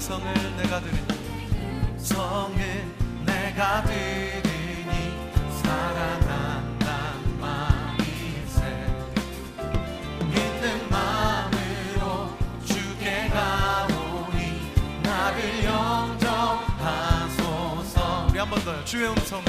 음성을 내가 들으니 성을 내가 들으니 사랑한단 말이세. 믿는 마음으로 주께 가오니 나를 영접하소서. 우리 한 번 더요. 주의 음성을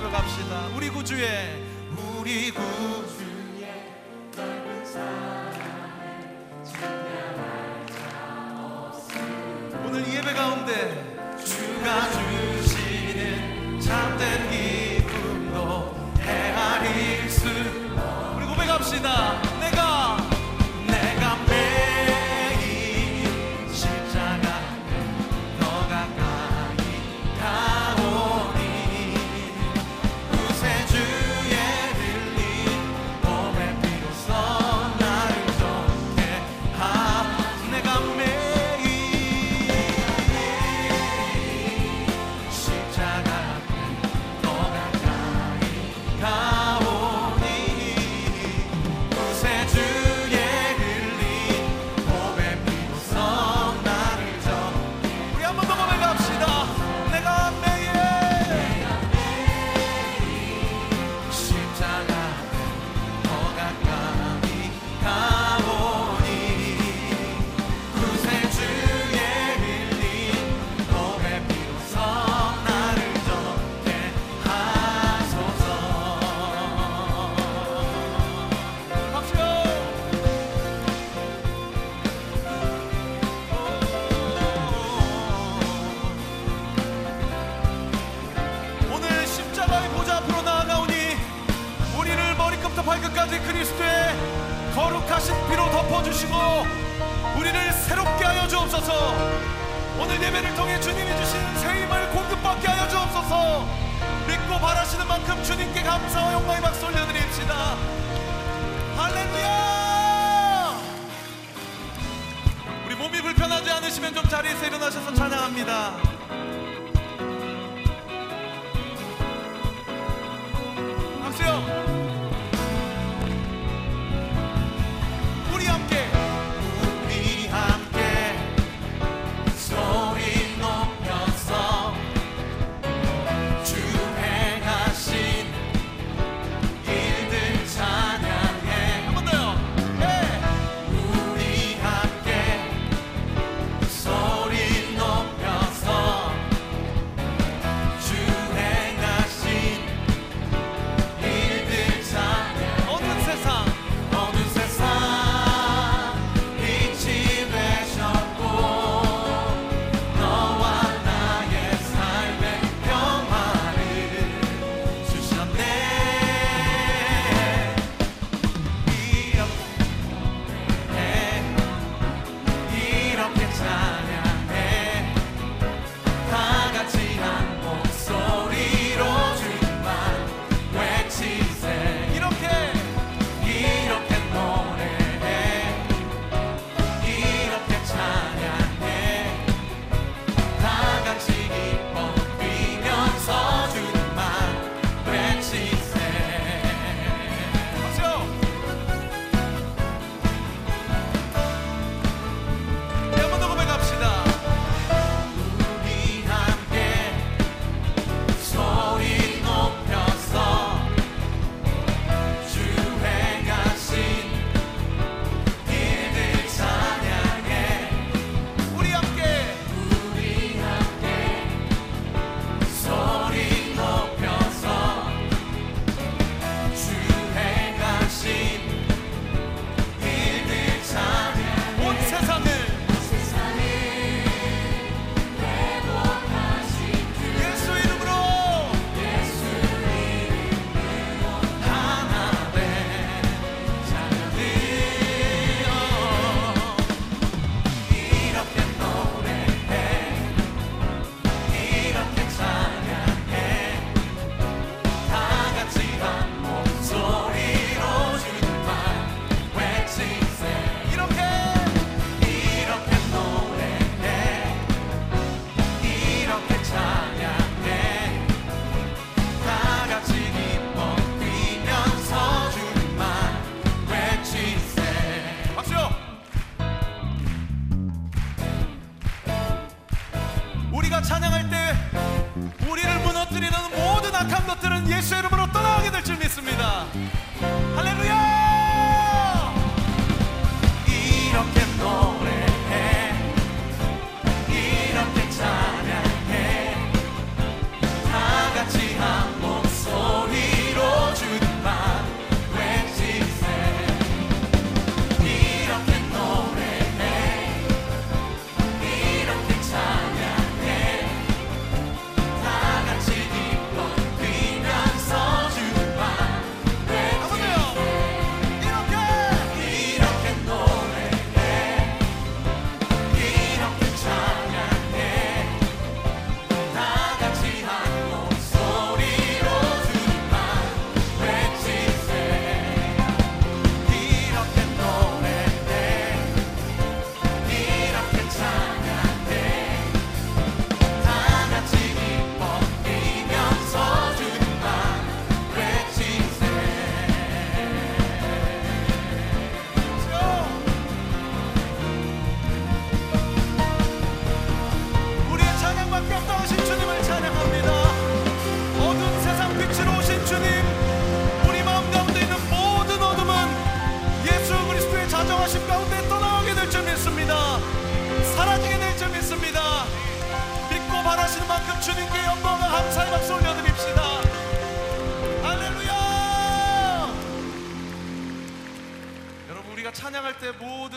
고백합시다. 우리 구주의 우리 구주의 넓은 사랑을 증명할 자 없음 오늘 이 예배 가운데 주가 주시는 참된 기쁨도 헤아릴 수 우리 고백합시다 그리스도의 거룩하신 피로 덮어주시고 우리를 새롭게 하여 주옵소서. 오늘 예배를 통해 주님이 주신 새 힘을 공급받게 하여 주옵소서. 믿고 바라시는 만큼 주님께 감사와 영광의 박수 올려드립시다. 할렐루야! 우리 몸이 불편하지 않으시면 좀 자리에서 일어나셔서 찬양합니다. 박수요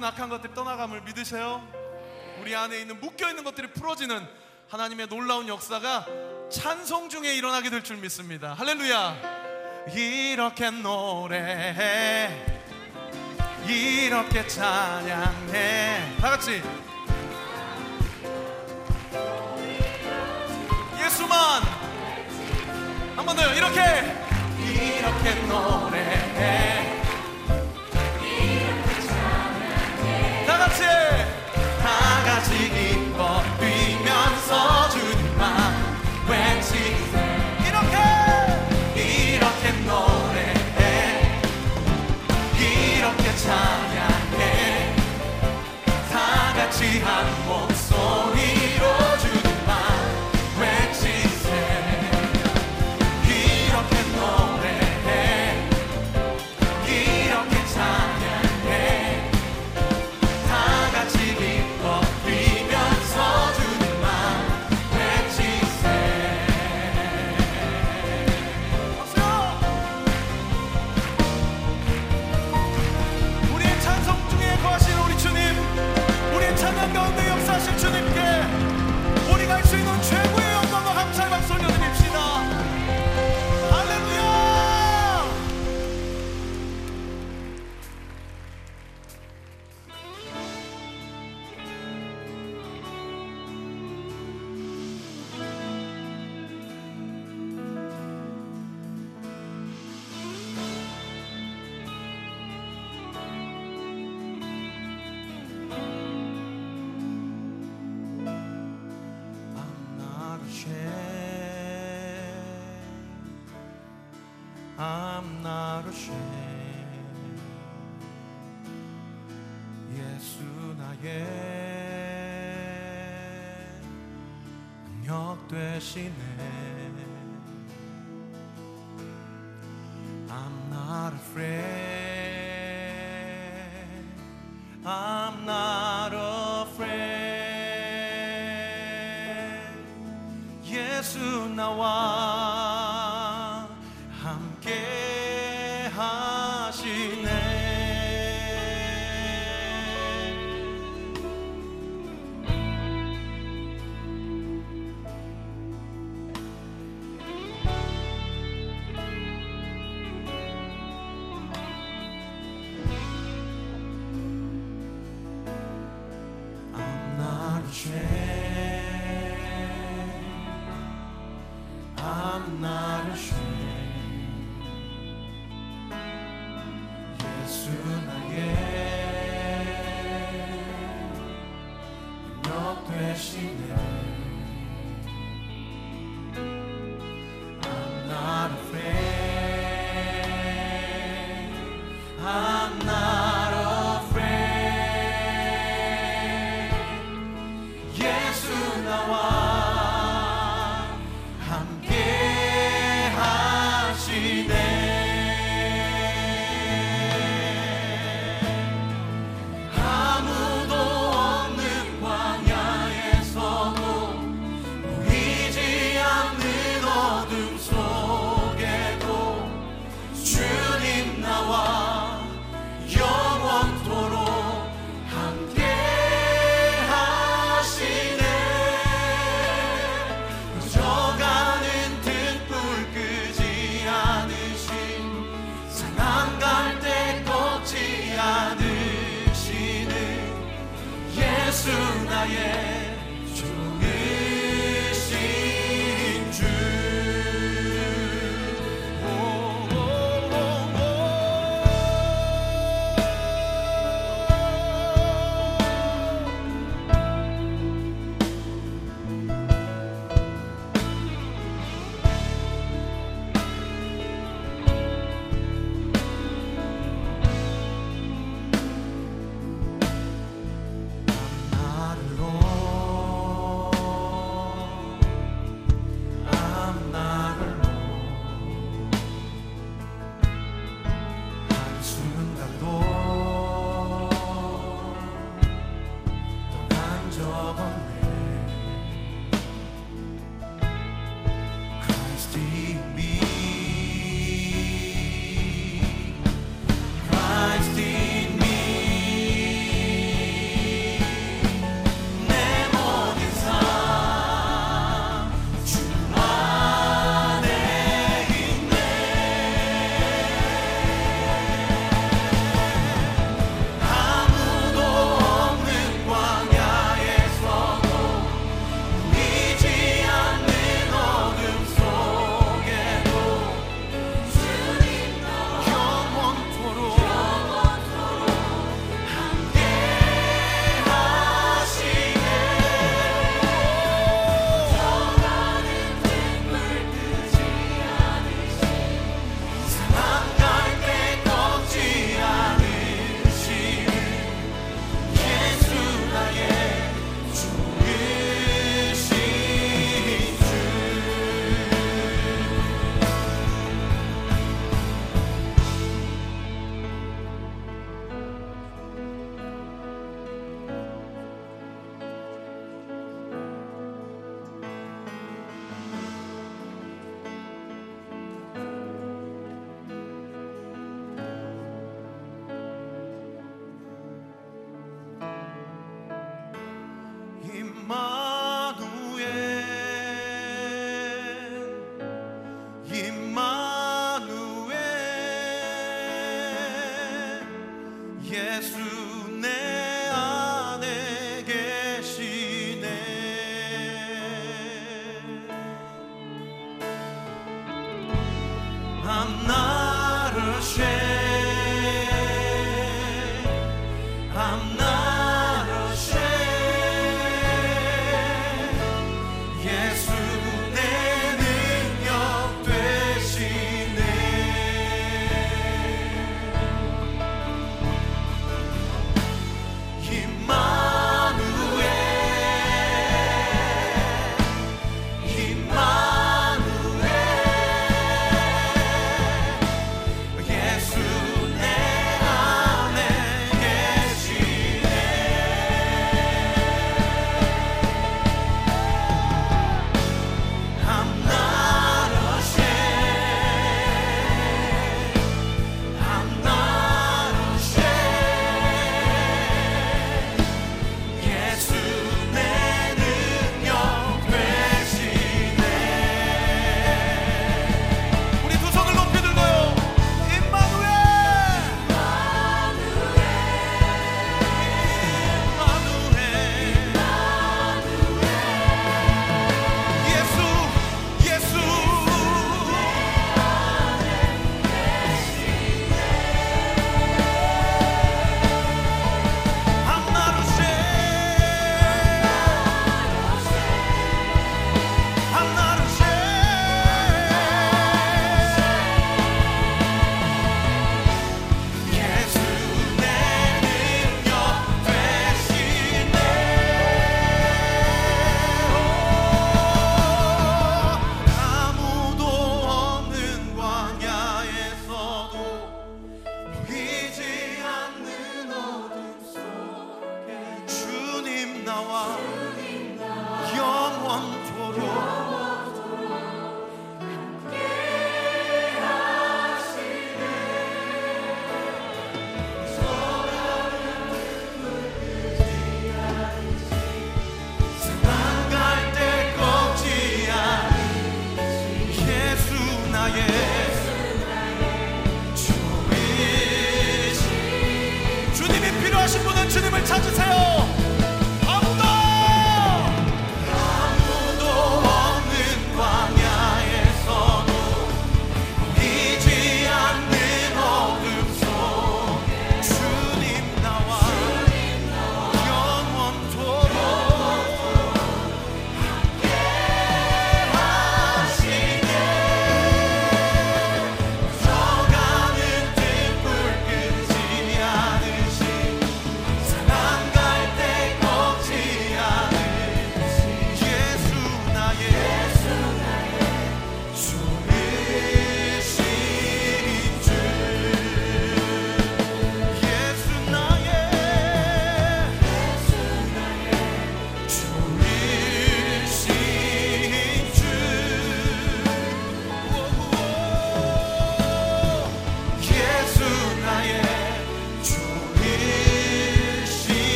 모든 악한 것들 떠나감을 믿으세요? 우리 안에 있는 묶여있는 것들이 풀어지는 하나님의 놀라운 역사가 찬송 중에 일어나게 될 줄 믿습니다. 할렐루야! 이렇게 노래해, 이렇게 찬양해. 다 같이. 예수만! 한 번 더요, 이렇게! 이렇게 노래해. I'm not ashamed 예수 나의 능력 되시네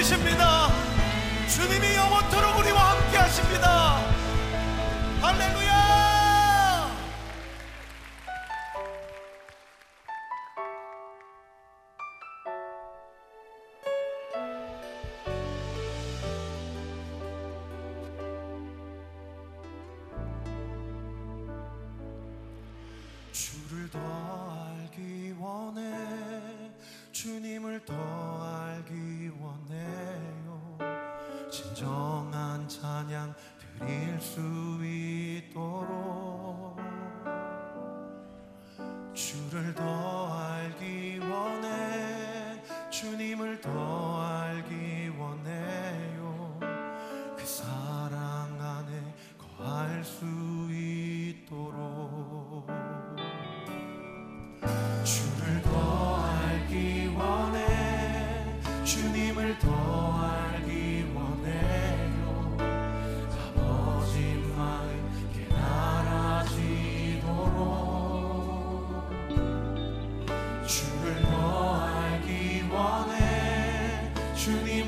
분이십니다. 주님이 영원토록 우리와 함께 하십니다. 할렐루야! 주를 더 알기 원해 주님을 더 Gabriel subió.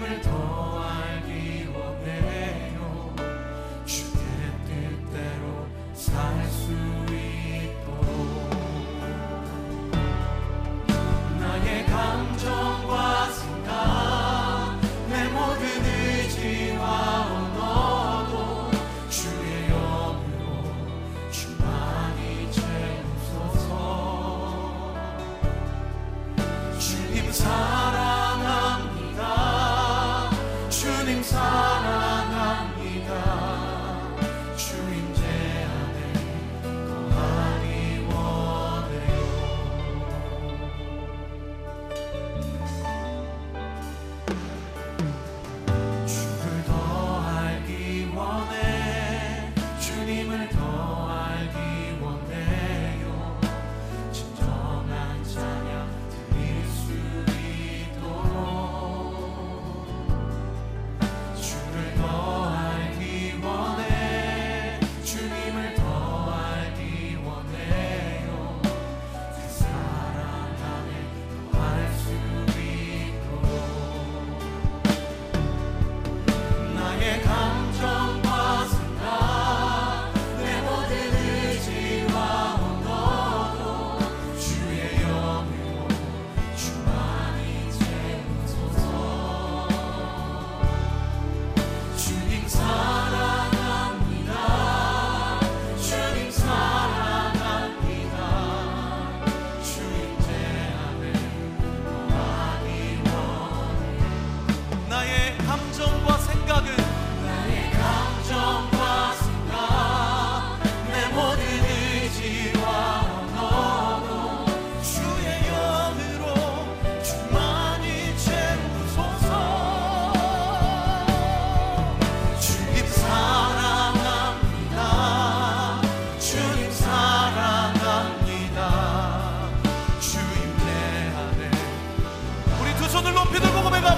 마음을 더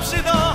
知道。